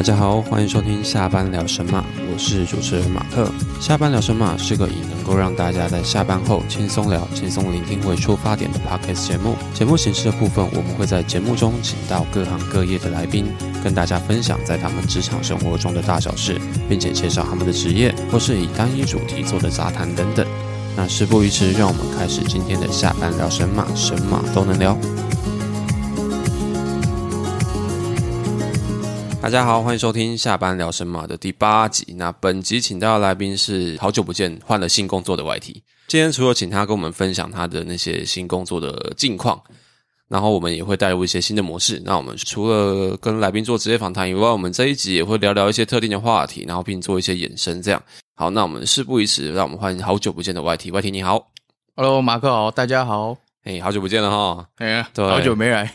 大家好，欢迎收听下班聊神马，我是主持人马克。下班聊神马是个以能够让大家在下班后轻松聊、轻松聆听为出发点的 podcast 节目。节目形式的部分，我们会在节目中请到各行各业的来宾，跟大家分享在他们职场生活中的大小事，并且介绍他们的职业，或是以单一主题做的杂谈等等。那事不宜迟，让我们开始今天的下班聊神马，神马都能聊。大家好，欢迎收听下班聊神马的第八集。那本集请到的来宾是好久不见换了新工作的 YT。今天除了请他跟我们分享他的那些新工作的近况，然后我们也会带入一些新的模式。那我们除了跟来宾做职业访谈以外，我们这一集也会聊聊一些特定的话题，然后并做一些衍生。这样好，那我们事不宜迟，让我们欢迎好久不见的 YT。YT 你好，Hello，马克好，大家好。哎，好久不见了哈！哎呀，好久没来。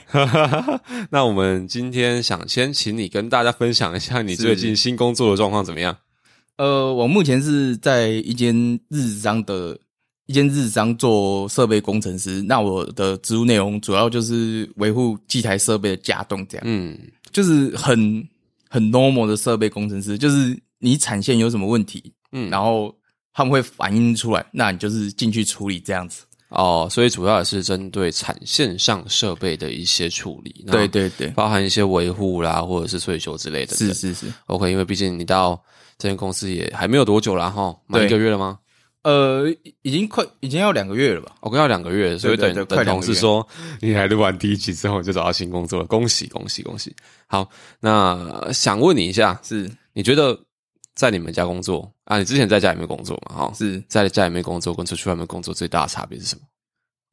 那我们今天想先请你跟大家分享一下你最近新工作的状况怎么样？呃，我目前是在一间日商的一间日商做设备工程师。那我的职务内容主要就是维护机台设备的架动，这样。嗯，就是很很 normal 的设备工程师，就是你产线有什么问题，嗯，然后他们会反映出来，那你就是进去处理这样子。哦，所以主要也是针对产线上设备的一些处理，对对对，包含一些维护啦，或者是退修之类的。是是是，OK，因为毕竟你到这间公司也还没有多久了哈，满一个月了吗？呃，已经快已经要两个月了吧？我跟要两个月，所以等等同事说你还录完第一集之后就找到新工作了，恭喜恭喜恭喜！好，那想问你一下，是你觉得？在你们家工作啊？你之前在家里面工作嘛？哈，是在家里面工作跟出去外面工作最大的差别是什么？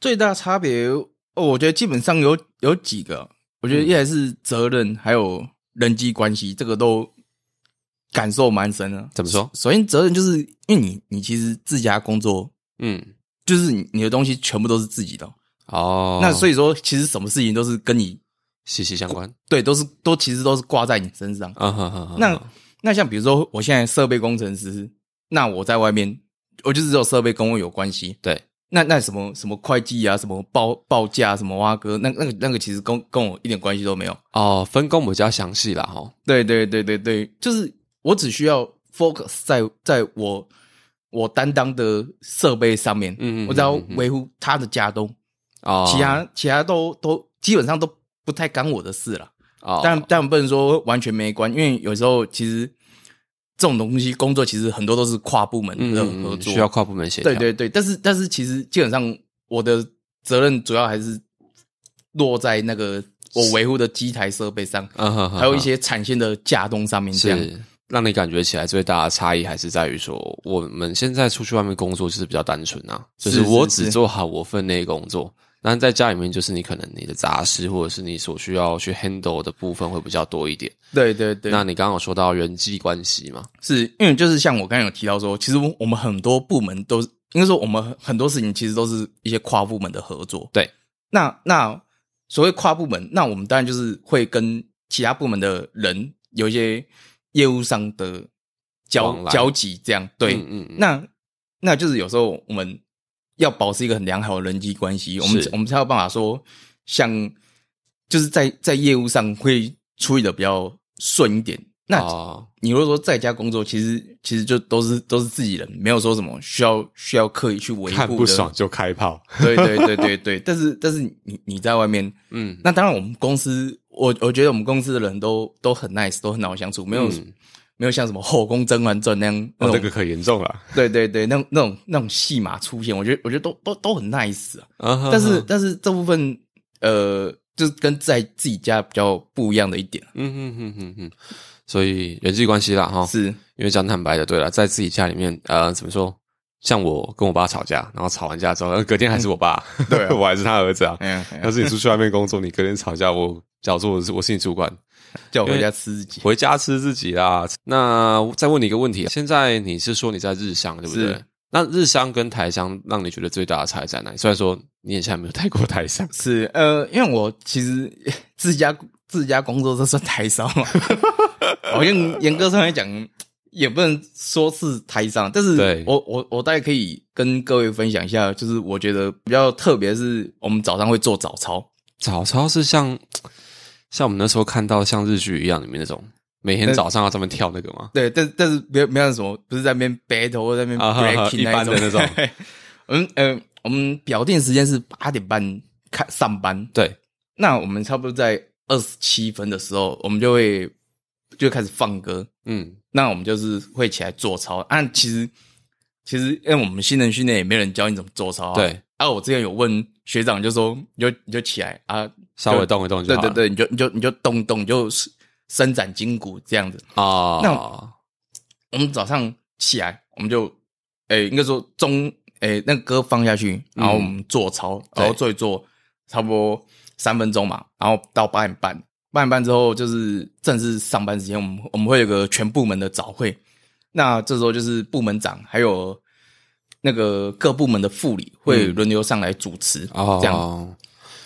最大差别哦，我觉得基本上有有几个。我觉得一来是责任，还有人际关系，这个都感受蛮深的。怎么说？首先责任就是因为你你其实自家工作，嗯，就是你你的东西全部都是自己的哦。那所以说，其实什么事情都是跟你息息相关。对，都是都其实都是挂在你身上。啊哈哈。那那像比如说，我现在设备工程师，那我在外面，我就是只有设备跟我有关系。对，那那什么什么会计啊，什么报报价，什么挖哥，那那个那个其实跟跟我一点关系都没有。哦，分工比较详细啦，哈。对对对对对，就是我只需要 focus 在在我我担当的设备上面，嗯嗯，我只要维护他的家东，哦，其他其他都都基本上都不太干我的事了。哦，但但不能说完全没关，因为有时候其实这种东西工作其实很多都是跨部门的合作，需要跨部门协调。对对对，但是但是其实基本上我的责任主要还是落在那个我维护的机台设备上，还有一些产线的架动上面。这样让你感觉起来最大的差异还是在于说，我们现在出去外面工作就是比较单纯啊，就是我只做好我分内工作。那在家里面，就是你可能你的杂事，或者是你所需要去 handle 的部分会比较多一点。对对对。那你刚刚有说到人际关系嘛？是因为就是像我刚刚有提到说，其实我们很多部门都应该说我们很多事情其实都是一些跨部门的合作。对。那那所谓跨部门，那我们当然就是会跟其他部门的人有一些业务上的交交集，这样对。嗯嗯。那那就是有时候我们。要保持一个很良好的人际关系，我们我们才有办法说，像就是在在业务上会处理的比较顺一点。那你如果说在家工作，其实其实就都是都是自己人，没有说什么需要需要刻意去维护。看不爽就开炮。对对对对对，但是但是你你在外面，嗯，那当然我们公司，我我觉得我们公司的人都都很 nice，都很好相处，没有。没有像什么《后宫甄嬛传》那样，哦，那个可严重了。对对对，那那种那种戏码出现，我觉得我觉得都都都很 nice 啊。但是但是这部分呃，就是跟在自己家比较不一样的一点。嗯嗯嗯嗯嗯。所以人际关系啦，哈，是因为讲坦白的，对了，在自己家里面，呃，怎么说，像我跟我爸吵架，然后吵完架之后，隔天还是我爸，对 我还是他儿子啊。嗯，要是你出去外面工作，你隔天吵架，我假如说我是我是你主管，叫我回家吃自己，回家吃自己啦。那再问你一个问题，现在你是说你在日商对不对？那日商跟台商让你觉得最大的差异在哪里？虽然说你现在没有待过台商，是呃，因为我其实 自家自家工作这算台商嘛，好像严格上来讲也不能说是台商，但是我我我大概可以跟各位分享一下，就是我觉得比较特别是我们早上会做早操，早操是像像我们那时候看到像日剧一样里面那种。每天早上要这么跳那个吗？对，但但是没有没有什么，不是在那边 battle 或在那边 breaking 一般的那种。嗯呃，我们表定时间是八点半开上班。对，那我们差不多在二十七分的时候，我们就会就开始放歌。嗯，那我们就是会起来做操。啊，其实其实因为我们新人训练也没人教你怎么做操。对，啊，我之前有问学长，就说你就你就起来啊，稍微动一动就好。对对对，你就你就你就动动就是。伸展筋骨这样子啊，那我们早上起来，我们就诶，应该说中诶，那个歌放下去，然后我们做操，然后做一做，差不多三分钟嘛，然后到八点半，八点半之后就是正式上班时间，我们我们会有个全部门的早会，那这时候就是部门长还有那个各部门的副理会轮流上来主持哦，这样，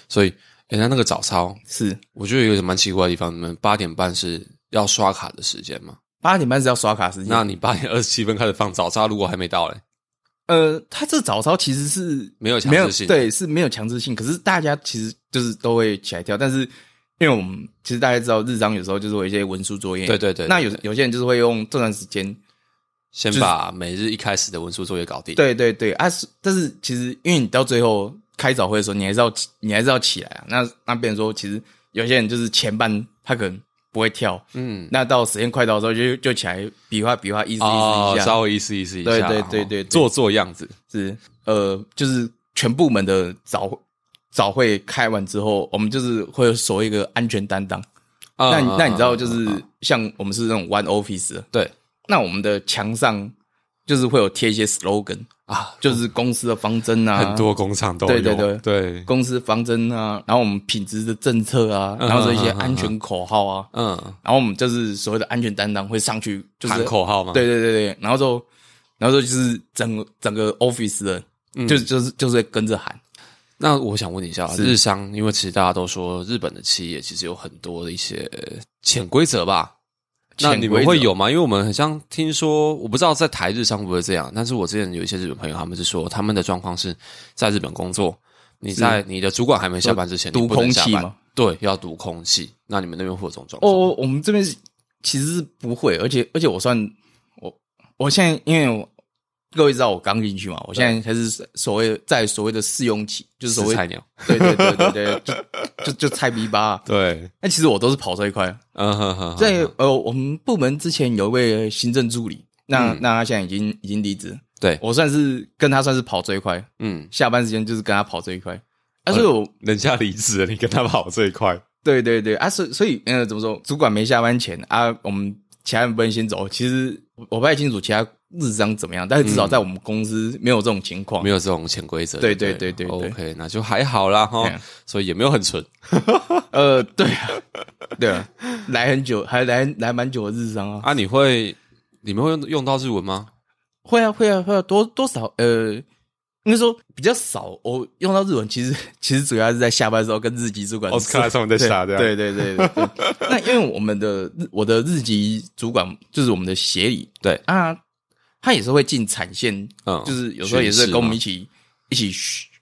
所以。人家那个早操是，我觉得有点蛮奇怪的地方。你们八点半是要刷卡的时间吗？八点半是要刷卡时间。那你八点二十七分开始放早操，如果还没到嘞？呃，他这早操其实是没有强制性，对，是没有强制性。可是大家其实就是都会起来跳，但是因为我们其实大家知道，日章有时候就是有一些文书作业，对对对。那有有些人就是会用这段时间先把每日一开始的文书作业搞定。对对对啊，是，但是其实因为你到最后。开早会的时候，你还是要你还是要起来啊。那那别人说，其实有些人就是前半他可能不会跳，嗯，那到时间快到的时候就就起来比划比划，意思意思一下，稍微意思意思一下，对对对对，做做样子是呃，就是全部门的早早会开完之后，我们就是会有一个安全担当。那那你知道，就是像我们是那种 One Office，对，那我们的墙上就是会有贴一些 slogan。啊，就是公司的方针啊，很多工厂都有，对对对。对，公司方针啊，然后我们品质的政策啊，然后这些安全口号啊，嗯，然后我们就是所谓的安全担当会上去，就是喊口号嘛？对对对对，然后就，然后就是整整个 office 的，就就是就是跟着喊。那我想问你一下，日商，因为其实大家都说日本的企业其实有很多的一些潜规则吧。那你们会有吗？因为我们很像听说，我不知道在台日上会不会这样。但是我之前有一些日本朋友，他们是说他们的状况是在日本工作，你在你的主管还没下班之前，读空气吗？对，要读空气。那你们那边会有这种状况？哦，我们这边其实是不会，而且而且我算我我现在因为我。各位知道我刚进去嘛？我现在还是所谓在所谓的试用期，就是所谓菜鸟，对对对对对，就就就菜逼吧。对，那其实我都是跑这一块。嗯哼哼，在呃，我们部门之前有一位行政助理，那那他现在已经已经离职。对我算是跟他算是跑这一块。嗯，下班时间就是跟他跑这一块。啊，所以我人家离职了，你跟他跑这一块。对对对，啊，所所以呃，怎么说？主管没下班前啊，我们其他人不能先走。其实我不太清楚其他。日章怎么样？但是至少在我们公司没有这种情况，没有这种潜规则。对对对对，OK，那就还好啦哈。所以也没有很蠢。呃，对啊，对啊，来很久，还来来蛮久的日章啊。啊，你会你们会用用到日文吗？会啊，会啊，会啊，多多少呃，应该说比较少。我用到日文，其实其实主要是在下班时候跟日籍主管。哦，看来上面在下对对对对。那因为我们的日我的日籍主管就是我们的协理，对啊。他也是会进产线，嗯，就是有时候也是跟我们一起一起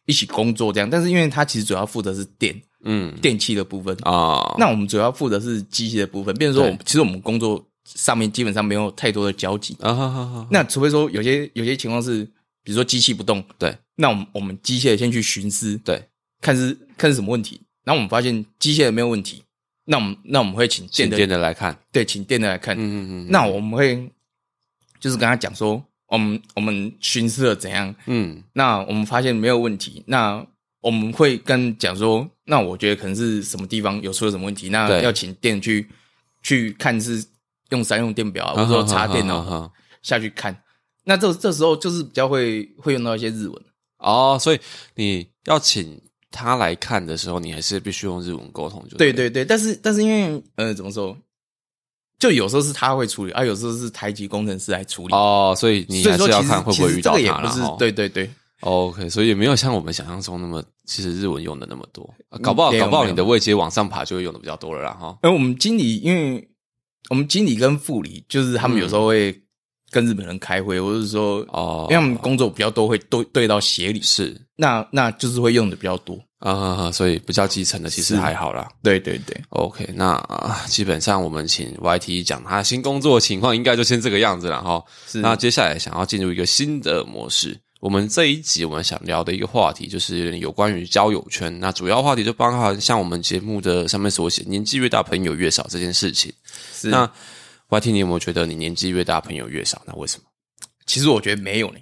一起工作这样。但是因为他其实主要负责是电，嗯，电器的部分啊。那我们主要负责是机械的部分。比如说，其实我们工作上面基本上没有太多的交集啊。好好好。那除非说有些有些情况是，比如说机器不动，对，那我们我们机械先去巡视，对，看是看是什么问题。然后我们发现机械的没有问题，那我们那我们会请电电的来看，对，请电的来看。嗯嗯嗯。那我们会。就是跟他讲说，我们我们巡视了怎样，嗯，那我们发现没有问题，那我们会跟讲说，那我觉得可能是什么地方有出了什么问题，那要请店去去看是用三用电表，或者说插电脑下去看，那这这时候就是比较会会用到一些日文。哦，所以你要请他来看的时候，你还是必须用日文沟通，就对对对。但是但是因为呃，怎么说？就有时候是他会处理，啊，有时候是台籍工程师来处理。哦，所以你还是要看会不会遇到他了。对对对，OK，所以也没有像我们想象中那么，其实日文用的那么多。搞不好搞不好你的位阶往上爬就会用的比较多了啦哈。哎，我们经理，因为我们经理跟副理，就是他们有时候会跟日本人开会，或者是说哦，因为我们工作比较多，会对对到协理，是那那就是会用的比较多。啊，所以不叫基层的其实还好啦。对对对，OK，那基本上我们请 YT 讲他新工作情况，应该就先这个样子了哈。那接下来想要进入一个新的模式，我们这一集我们想聊的一个话题就是有关于交友圈。那主要话题就包含像我们节目的上面所写，年纪越大朋友越少这件事情。那 YT，你有没有觉得你年纪越大朋友越少？那为什么？其实我觉得没有呢，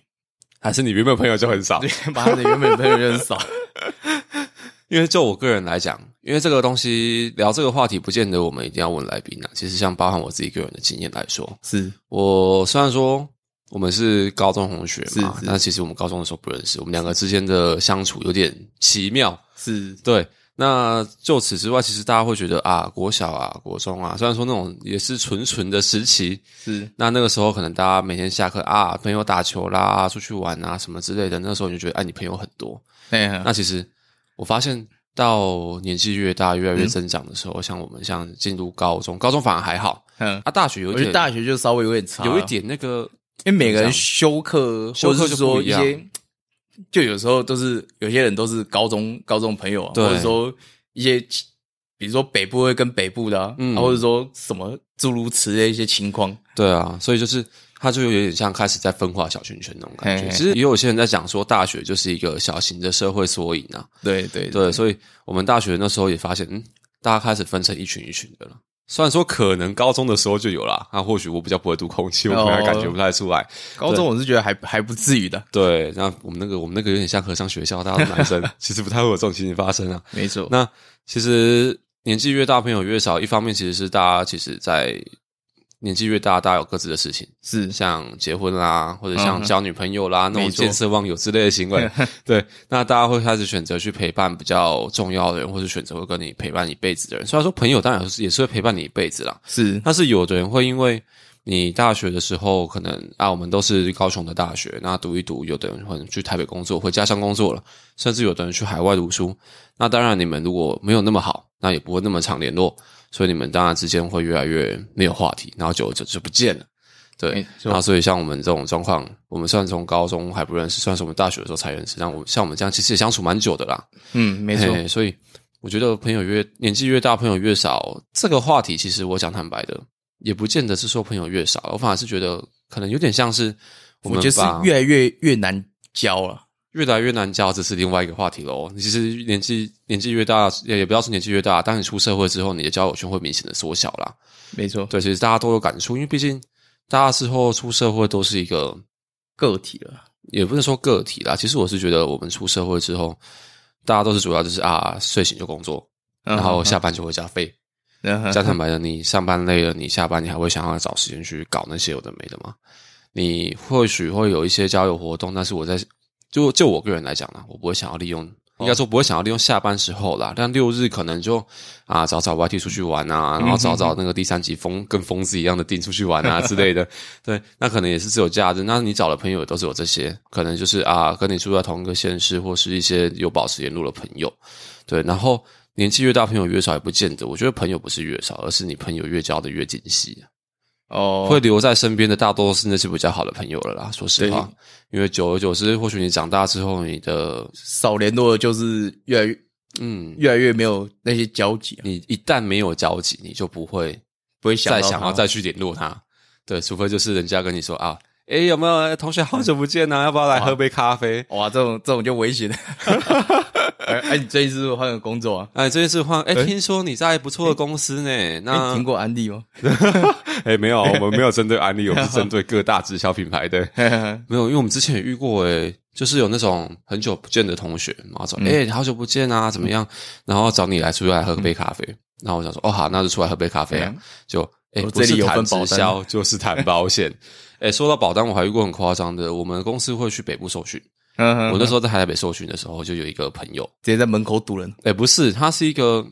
还是你原本朋友就很少？对，把你原本朋友就很少。因为就我个人来讲，因为这个东西聊这个话题，不见得我们一定要问来宾啊。其实像包含我自己个人的经验来说，是我虽然说我们是高中同学嘛，但其实我们高中的时候不认识，我们两个之间的相处有点奇妙。是对。那就此之外，其实大家会觉得啊，国小啊，国中啊，虽然说那种也是纯纯的时期，是那那个时候可能大家每天下课啊，朋友打球啦，出去玩啊，什么之类的，那时候你就觉得哎，你朋友很多。那其实。我发现到年纪越大，越来越增长的时候，像我们像进入高中，高中反而还好。嗯，啊，大学有点，大学就稍微有点差，有一点那个，因为每个人修课，修课就说一些，就有时候都是有些人都是高中高中朋友啊，或者说一些，比如说北部会跟北部的，嗯，或者说什么诸如此类一些情况。对啊，所以就是。他就有点像开始在分化小圈圈那种感觉。其实也有些人在讲说，大学就是一个小型的社会缩影啊。对对对，所以我们大学那时候也发现，嗯，大家开始分成一群一群的了。虽然说可能高中的时候就有了，那或许我比较不会读空气，我可能感觉不太出来。高中我是觉得还还不至于的。对，那我们那个我们那个有点像和尚学校，大家男生 其实不太会有这种情形发生啊。没错。那其实年纪越大，朋友越少，一方面其实是大家其实在。年纪越大，大家有各自的事情，是像结婚啦，或者像交女朋友啦，那种见色忘友之类的行为。对，那大家会开始选择去陪伴比较重要的人，或者选择会跟你陪伴一辈子的人。虽然说朋友当然也是会陪伴你一辈子啦，是，但是有的人会因为你大学的时候可能啊，我们都是高雄的大学，那读一读，有的人可能去台北工作，回家乡工作了，甚至有的人去海外读书。那当然，你们如果没有那么好，那也不会那么常联络。所以你们当然之间会越来越没有话题，然后久而久就不见了。对，然后所以像我们这种状况，我们虽然从高中还不认识，算是我们大学的时候才认识。但我像我们这样，其实也相处蛮久的啦。嗯，没错。所以我觉得朋友越年纪越大，朋友越少，这个话题其实我讲坦白的，也不见得是说朋友越少，我反而是觉得可能有点像是我们就是越来越越难交了。越来越难交，这是另外一个话题喽。其实年纪年纪越大，也也不要说年纪越大，当你出社会之后，你的交友圈会明显的缩小啦。没错，对，其实大家都有感触，因为毕竟大家之后出社会都是一个个体了，也不能说个体啦。其实我是觉得，我们出社会之后，大家都是主要就是啊，睡醒就工作，然后下班就回家飞。讲坦白的，你上班累了，你下班你还会想要找时间去搞那些有的没的吗？你或许会有一些交友活动，但是我在。就就我个人来讲呢，我不会想要利用，应该说不会想要利用下班时候啦。但六日可能就啊找找 YT 出去玩啊，然后找找那个第三级疯跟疯子一样的定出去玩啊之类的。对，那可能也是自有价值。那你找的朋友都是有这些，可能就是啊跟你住在同一个县市，或是一些有保持联络的朋友。对，然后年纪越大，朋友越少也不见得。我觉得朋友不是越少，而是你朋友越交的越精细。哦，会留在身边的大多是那些比较好的朋友了啦。说实话，因为久而久之，或许你长大之后，你的少联络的就是越来越，嗯，越来越没有那些交集。你一旦没有交集，你就不会不会再想要再去联络他。对，除非就是人家跟你说啊，哎，有没有同学好久不见呐？要不要来喝杯咖啡？哇，这种这种就危险 了。哎，你这一次换个工作啊？哎，这一次换，哎，听说你在不错的公司呢。那听过安利吗？哎，没有，我们没有针对安利，我们是针对各大直销品牌的。没有，因为我们之前也遇过，哎，就是有那种很久不见的同学，然后说，哎，好久不见啊，怎么样？然后找你来出来喝杯咖啡。然后我想说，哦好，那就出来喝杯咖啡啊。就哎，这里有份直销，就是谈保险。哎，说到保单，我还遇过很夸张的，我们公司会去北部受训。我那时候在台北受训的时候，就有一个朋友直接在门口堵人。哎，不是，他是一个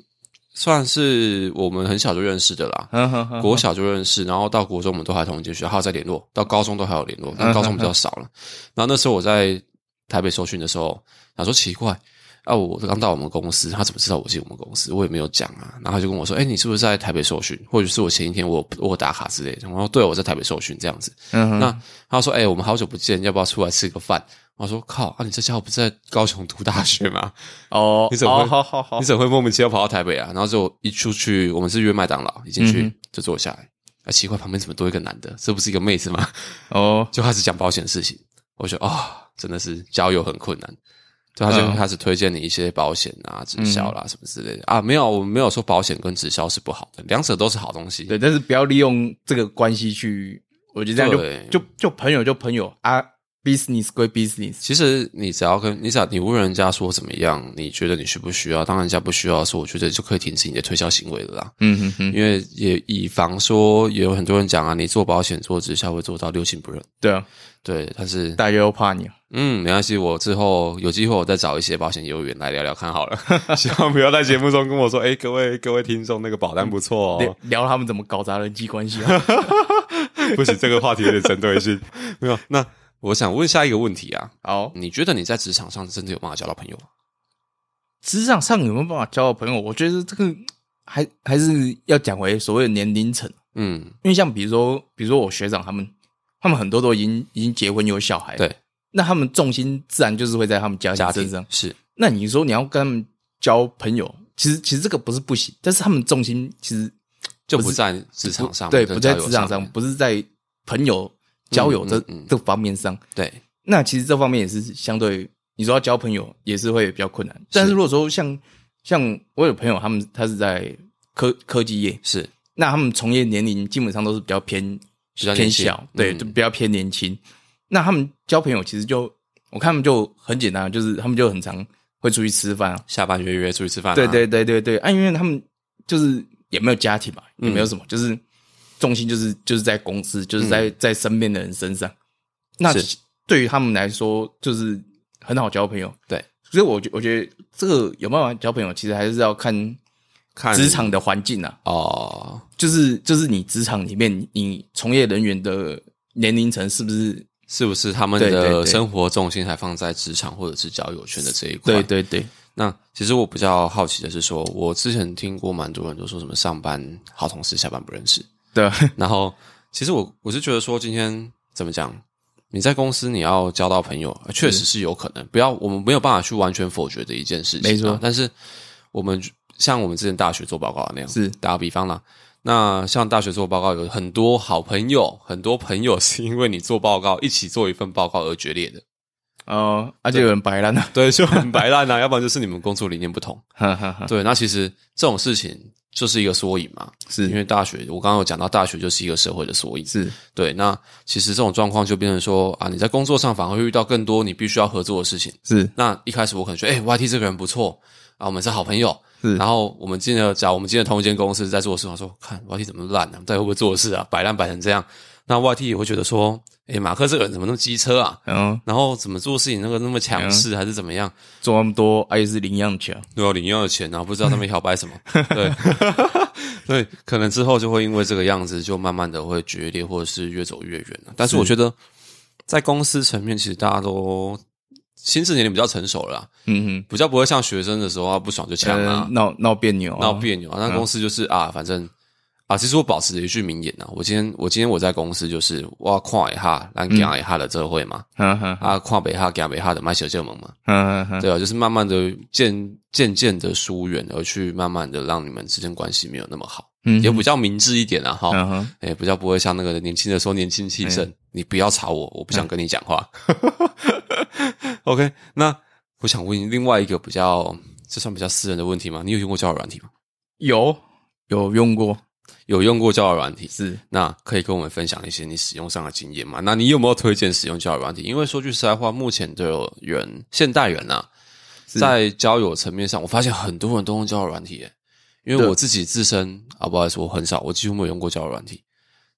算是我们很小就认识的啦，国小就认识，然后到国中我们都还同一间学校，还有在联络，到高中都还有联络，但高中比较少了。然后那时候我在台北受训的时候，他说奇怪。啊，我刚到我们公司，他怎么知道我进我们公司？我也没有讲啊。然后他就跟我说：“哎，你是不是在台北受训？或者是我前一天我我打卡之类的？”然后对，我在台北受训这样子。嗯，那他说：“哎，我们好久不见，要不要出来吃个饭？”我说：“靠啊，你这家伙不是在高雄读大学吗？哦，你怎么好好好，你怎么会莫名其妙跑到台北啊？”然后就一出去，我们是约麦当劳，一进去就坐下来。啊，奇怪，旁边怎么多一个男的？这不是一个妹子吗？哦，就开始讲保险的事情。我觉得啊，真的是交友很困难。他就开始推荐你一些保险啊、直销啦什么之类的啊，没有，我们没有说保险跟直销是不好的，两者都是好东西。对，但是不要利用这个关系去，我觉得这样就就就朋友就朋友啊，business 归 business。其实你只要跟你只要你问人家说怎么样，你觉得你需不需要？当人家不需要的时候，我觉得就可以停止你的推销行为了啦。嗯哼哼，因为也以防说也有很多人讲啊，你做保险做直销会做到六亲不认。对啊。对，但是大家又怕你。嗯，没关系，我之后有机会我再找一些保险业务员来聊聊看好了。希望不要在节目中跟我说，哎，各位各位听众，那个保单不错哦。聊他们怎么搞砸人际关系啊？不行，这个话题有点针对性。没有，那我想问下一个问题啊。好，你觉得你在职场上真的有办法交到朋友吗？职场上有没有办法交到朋友？我觉得这个还还是要讲回所谓的年龄层。嗯，因为像比如说，比如说我学长他们。他们很多都已经已经结婚有小孩，对，那他们重心自然就是会在他们家家身上。是，那你说你要跟他们交朋友，其实其实这个不是不行，但是他们重心其实就不在职场上，对，不在职场上，不是在朋友交友这这方面上。对，那其实这方面也是相对你说要交朋友也是会比较困难。但是如果说像像我有朋友，他们他是在科科技业，是，那他们从业年龄基本上都是比较偏比较。偏小，对，就比较偏年轻。那他们交朋友其实就，我看他们就很简单，就是他们就很常会出去吃饭啊，下班约约出去吃饭。对对对对对，啊，因为他们就是也没有家庭嘛，也没有什么，就是重心就是就是在公司，就是在在身边的人身上。那对于他们来说，就是很好交朋友。对，所以我觉我觉得这个有办法交朋友，其实还是要看看。职场的环境啊，哦，就是就是你职场里面，你从业人员的年龄层是不是是不是他们的生活重心还放在职场或者是交友圈的这一块？对对对。那其实我比较好奇的是，说我之前听过蛮多人都说什么上班好同事，下班不认识。对。然后其实我我是觉得说，今天怎么讲？你在公司你要交到朋友，确实是有可能。不要我们没有办法去完全否决的一件事情。没错。但是我们。像我们之前大学做报告那样，是打个比方啦。那像大学做报告，有很多好朋友，很多朋友 是因为你做报告一起做一份报告而决裂的。哦，而且有人白烂啊，对，就很白烂啊。要不然就是你们工作理念不同。对，那其实这种事情就是一个缩影嘛。是因为大学，我刚刚有讲到，大学就是一个社会的缩影。是对。那其实这种状况就变成说啊，你在工作上反而会遇到更多你必须要合作的事情。是。那一开始我可能觉得，哎，YT 这个人不错啊，我们是好朋友。是，然后我们进了，假如我们进了同一间公司，在做事，我说看 YT 怎么烂呢？底会不会做事啊？摆烂摆成这样，那 YT 也会觉得说，诶马克这个人怎么那么机车啊？嗯，然后怎么做事情那个那么强势，还是怎么样？做那么多，而且是领样钱，对啊，领样的钱，然后不知道他们摇摆什么，对，对，可能之后就会因为这个样子，就慢慢的会决裂，或者是越走越远了。但是我觉得，在公司层面，其实大家都。心智年龄比较成熟了，嗯哼，比较不会像学生的时候啊，不爽就抢啊，闹闹别扭，闹别扭啊。那公司就是啊，反正啊，其实我保持着一句名言呐，我今天我今天我在公司就是我要跨一下，来讲一下的这会嘛，啊，跨北哈讲北哈的卖小舅们嘛，对啊，就是慢慢的渐渐渐的疏远，而去慢慢的让你们之间关系没有那么好，嗯，也比较明智一点啊，哈，哎，比较不会像那个年轻的时候年轻气盛，你不要吵我，我不想跟你讲话。OK，那我想问另外一个比较，这算比较私人的问题吗？你有用过交友软体吗？有，有用过，有用过交友软体。是，那可以跟我们分享一些你使用上的经验吗？那你有没有推荐使用交友软体？因为说句实在话，目前的人，现代人呐，在交友层面上，我发现很多人都用交友软体。因为我自己自身啊，不好意思，我很少，我几乎没有用过交友软体。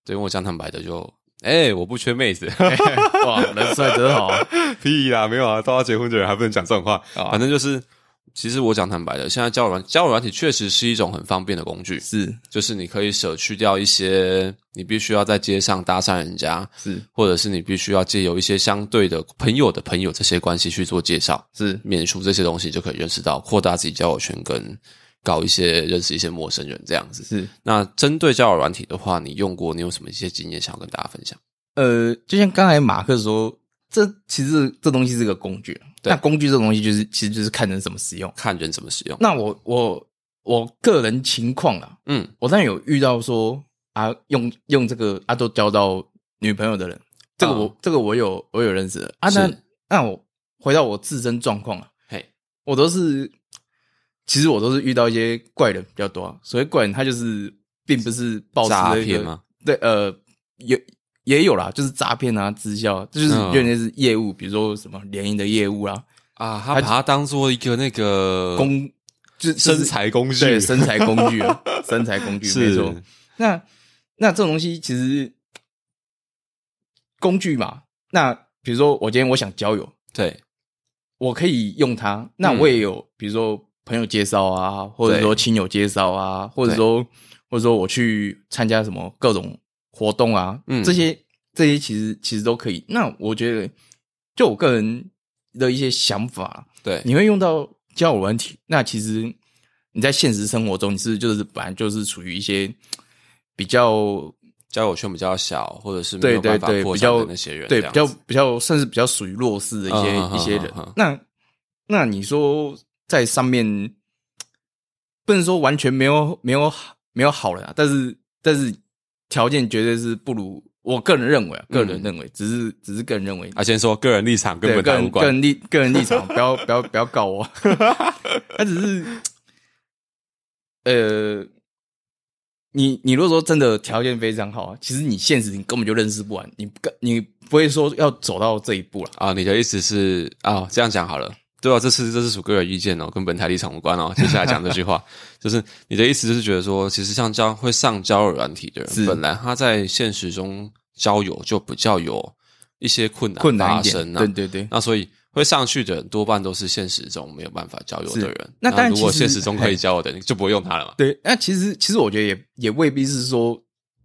对，因为我讲坦白的，就哎，我不缺妹子。哇，人帅真好。屁啦，没有啊，都要结婚的人还不能讲这种话。啊反正就是，其实我讲坦白的，现在交友软交友软体确实是一种很方便的工具。是，就是你可以舍去掉一些你必须要在街上搭讪人家，是，或者是你必须要借由一些相对的朋友的朋友这些关系去做介绍，是，免除这些东西就可以认识到，扩大自己交友圈跟。搞一些认识一些陌生人这样子是。那针对交友软体的话，你用过？你有什么一些经验想要跟大家分享？呃，就像刚才马克说，这其实这东西是个工具。那工具这个东西就是其实就是看人怎么使用，看人怎么使用。那我我我个人情况啊，嗯，我当然有遇到说啊，用用这个啊都交到女朋友的人，这个我这个我有我有认识的啊。那那我回到我自身状况啊，嘿，我都是。其实我都是遇到一些怪人比较多，所谓怪人，他就是并不是报诈骗吗？对，呃，也也有啦，就是诈骗啊，直销，就是有点是业务，比如说什么联营的业务啦，啊，他把它当做一个那个工，就是身材工具，对，身材工具啊，身材工具，没错。那那这种东西其实工具嘛，那比如说我今天我想交友，对，我可以用它，那我也有，比如说。朋友介绍啊，或者说亲友介绍啊，或者说或者说我去参加什么各种活动啊，嗯这些这些其实其实都可以。那我觉得，就我个人的一些想法，对，你会用到交友问题，那其实你在现实生活中，你是就是本来就是处于一些比较交友圈比较小，或者是没有办法比较那些人，对，比较比较甚至比较属于弱势的一些一些人。那那你说？在上面不能说完全没有没有没有好人啊，但是但是条件绝对是不如我个人认为啊，个人认为只是只是个人认为啊，先说个人立场，根本个个人立个人立场，不要不要不要告我，他只是呃，你你如果说真的条件非常好，其实你现实你根本就认识不完，你不你不会说要走到这一步了啊？你的意思是啊？这样讲好了。对啊，这是这是属个人意见哦，跟本台立场无关哦。接下来讲这句话，就是你的意思就是觉得说，其实像交会上交友软体的人，本来他在现实中交友就比较有一些困难困难发生，对对对。那所以会上去的人多半都是现实中没有办法交友的人。那但如果现实中可以交友的，人，就不会用他了嘛？对。那其实其实我觉得也也未必是说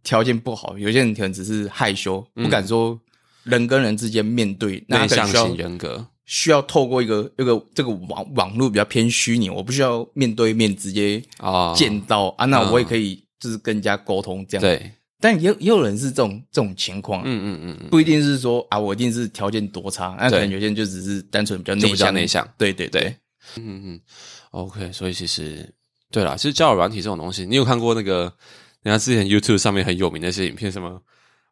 条件不好，有些人可能只是害羞，不敢说人跟人之间面对内向型人格。需要透过一个一个这个网网络比较偏虚拟，我不需要面对面直接啊。见到啊，那我也可以就是跟人家沟通这样。对，但也也有人是这种这种情况，嗯嗯嗯，不一定是说啊，我一定是条件多差，那可能有些人就只是单纯比较内向。内向。对对对，嗯嗯，OK，所以其实对了，其实交友软体这种东西，你有看过那个人家之前 YouTube 上面很有名的一些影片，什么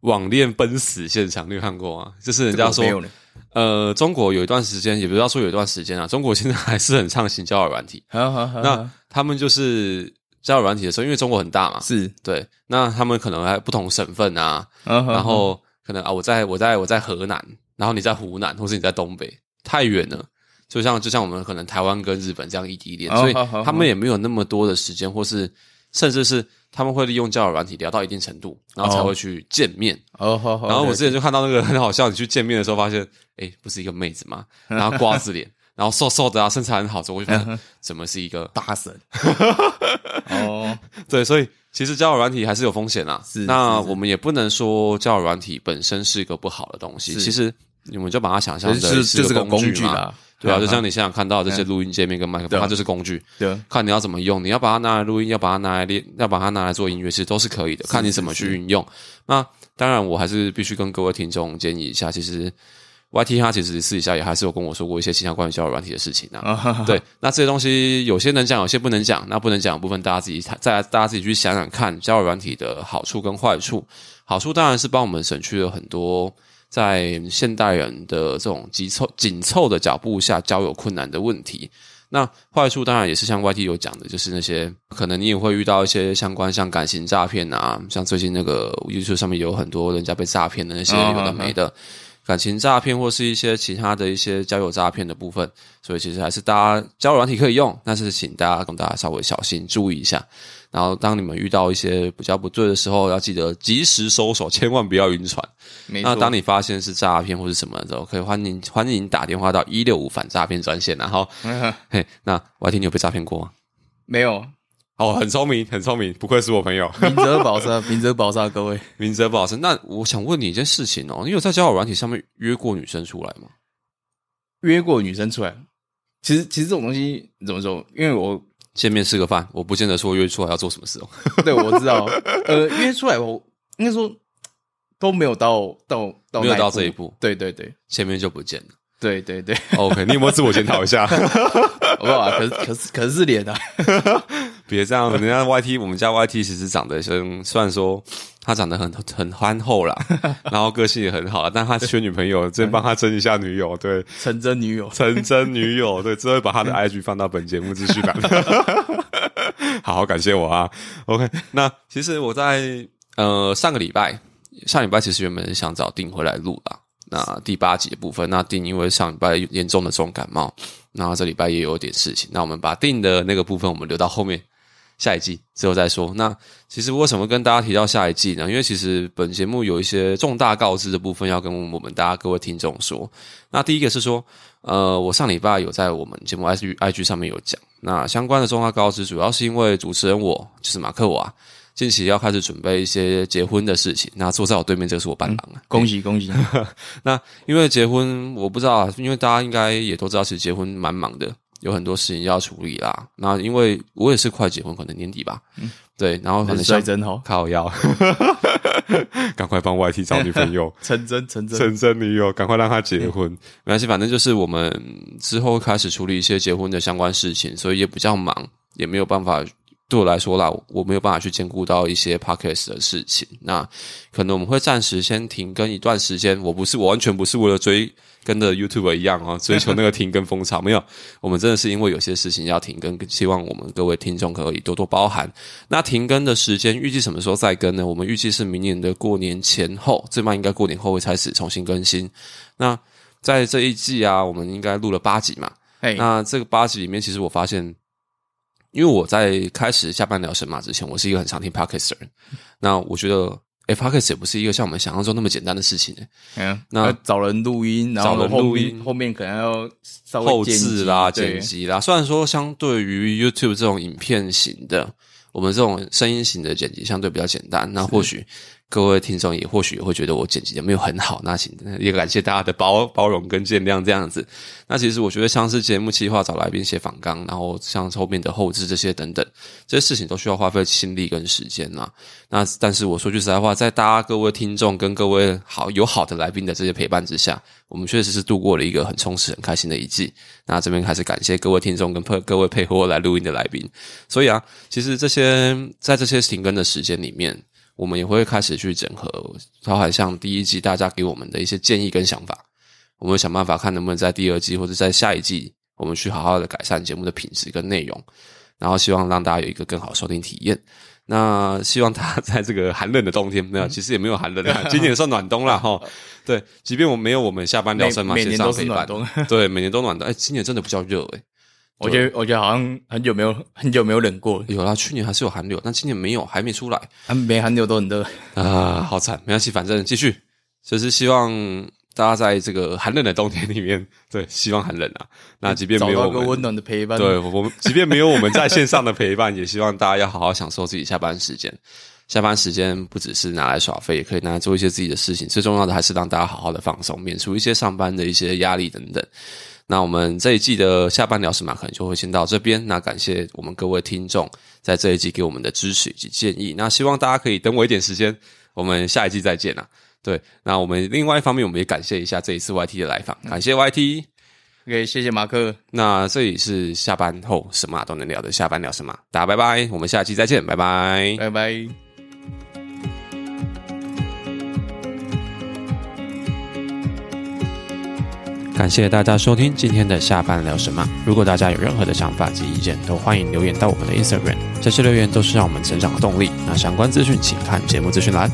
网恋奔死现场，你有看过吗？就是人家说。呃，中国有一段时间，也不知道说有一段时间啊，中国现在还是很畅行交友软体。那他们就是交友软体的时候，因为中国很大嘛，是对。那他们可能在不同省份啊，然后可能啊，我在我在我在河南，然后你在湖南，或是你在东北，太远了。就像就像我们可能台湾跟日本这样异地恋，所以他们也没有那么多的时间，或是甚至是。他们会利用交友软体聊到一定程度，然后才会去见面。哦。然后我之前就看到那个很好笑，你去见面的时候发现，哎，不是一个妹子吗？然后瓜子脸，然后瘦瘦的啊，身材很好，我就发现怎么是一个大神？哦，对，所以其实交友软体还是有风险啊。是，那我们也不能说交友软体本身是一个不好的东西。其实你们就把它想象成就是个工具嘛。对啊，就像你现在看到这些录音界面跟麦克风，它就是工具。对，看你要怎么用，你要把它拿来录音，要把它拿来练，要把它拿来做音乐，其实都是可以的。看你怎么去运用。那当然，我还是必须跟各位听众建议一下，其实 YT 他其实私底下也还是有跟我说过一些其他关于交友软体的事情啊。对，那这些东西有些能讲，有些不能讲。那不能讲的部分，大家自己再大家自己去想想看，交友软体的好处跟坏处。好处当然是帮我们省去了很多。在现代人的这种急凑紧凑的脚步下交友困难的问题，那坏处当然也是像 YT 有讲的，就是那些可能你也会遇到一些相关像感情诈骗啊，像最近那个 YouTube 上面有很多人家被诈骗的那些有的没的，感情诈骗或是一些其他的一些交友诈骗的部分，所以其实还是大家交友软体可以用，但是请大家跟大家稍微小心注意一下。然后当你们遇到一些比较不对的时候，要记得及时收手，千万不要晕船。那当你发现是诈骗或是什么的时候，可以欢迎欢迎打电话到一六五反诈骗专线。然后，嘿，那我听你有被诈骗过吗？没有。哦，很聪明，很聪明，不愧是我朋友。明哲保身，明哲保身，各位，明哲保身。那我想问你一件事情哦，你有在交友软体上面约过女生出来吗？约过女生出来，其实其实这种东西怎么说？因为我见面吃个饭，我不见得说约出来要做什么事哦。对，我知道。呃，约出来，我应该说都没有到到到没有到这一步。对对对，见面就不见了。对对对，OK，你有没有自我检讨一下？我啊，可是可是可是脸啊。别这样，人家 YT，我们家 YT 其实长得虽虽然说他长得很很憨厚啦，然后个性也很好，但他缺女朋友，真帮他争一下女友，对，成真女友，成真女友，对，只会把他的 IG 放到本节目资讯栏。好好感谢我啊，OK，那其实我在呃上个礼拜，上礼拜其实原本是想找丁回来录啦。那第八集的部分，那丁因为上礼拜严重的重感冒，然后这礼拜也有点事情，那我们把丁的那个部分我们留到后面。下一季之后再说。那其实为什么跟大家提到下一季呢？因为其实本节目有一些重大告知的部分要跟我们大家各位听众说。那第一个是说，呃，我上礼拜有在我们节目 I I G 上面有讲，那相关的重大告知主要是因为主持人我就是马克瓦，近期要开始准备一些结婚的事情。那坐在我对面这个是我伴郎啊，恭喜恭喜。那因为结婚，我不知道，因为大家应该也都知道，其实结婚蛮忙的。有很多事情要处理啦，那因为我也是快结婚，可能年底吧。对，然后可能帅真哦，靠腰，赶快帮 YT 找女朋友，成真成真成真女友，赶快让他结婚。没关系，反正就是我们之后开始处理一些结婚的相关事情，所以也比较忙，也没有办法。对我来说啦，我没有办法去兼顾到一些 podcast 的事情。那可能我们会暂时先停更一段时间。我不是，我完全不是为了追。跟的 YouTube 一样哦，追求那个停更风潮 没有？我们真的是因为有些事情要停更，希望我们各位听众可以多多包涵。那停更的时间预计什么时候再更呢？我们预计是明年的过年前后，最慢应该过年后会开始重新更新。那在这一季啊，我们应该录了八集嘛？那这个八集里面，其实我发现，因为我在开始下班聊神马之前，我是一个很常听 Podcast 的人。那我觉得。哎，Podcast 也不是一个像我们想象中那么简单的事情嗯。那找人录音，然后录音后面可能要稍微后置啦、剪辑啦。虽然说相对于 YouTube 这种影片型的，我们这种声音型的剪辑相对比较简单。那或许。各位听众也或许会觉得我剪辑的没有很好，那请也感谢大家的包 包容跟见谅这样子。那其实我觉得像是节目计划、找来宾写访纲，然后像后面的后置这些等等，这些事情都需要花费心力跟时间呐。那但是我说句实在话，在大家各位听众跟各位好有好的来宾的这些陪伴之下，我们确实是度过了一个很充实、很开心的一季。那这边还是感谢各位听众跟配各位配合我来录音的来宾。所以啊，其实这些在这些停更的时间里面。我们也会开始去整合，包含像第一季大家给我们的一些建议跟想法，我们想办法看能不能在第二季或者在下一季，我们去好好的改善节目的品质跟内容，然后希望让大家有一个更好收听体验。那希望大家在这个寒冷的冬天，没有，其实也没有寒冷，今年算暖冬了哈。对，即便我没有我们下班聊生嘛，每年都是暖冬，对，每年都暖冬。哎，今年真的比较热哎。我觉得，我觉得好像很久没有很久没有冷过。有啦，去年还是有寒流，但今年没有，还没出来。没寒流都很热啊，好惨。没关系，反正继续。就是希望大家在这个寒冷的冬天里面，对，希望寒冷啊。那即便没有个温暖的陪伴，对我们，即便没有我们在线上的陪伴，也希望大家要好好享受自己下班时间。下班时间不只是拿来耍废，也可以拿来做一些自己的事情。最重要的还是让大家好好的放松，免除一些上班的一些压力等等。那我们这一季的下半聊什么可能就会先到这边。那感谢我们各位听众在这一季给我们的支持以及建议。那希望大家可以等我一点时间，我们下一季再见啦！对，那我们另外一方面，我们也感谢一下这一次 YT 的来访，感谢 YT，OK，谢谢马克。那这里是下班后什么都能聊的下班聊什么，大家拜拜，我们下期再见，拜拜，拜拜。感谢大家收听今天的下班聊什么。如果大家有任何的想法及意见，都欢迎留言到我们的 Instagram，这些留言都是让我们成长的动力。那相关资讯请看节目资讯栏。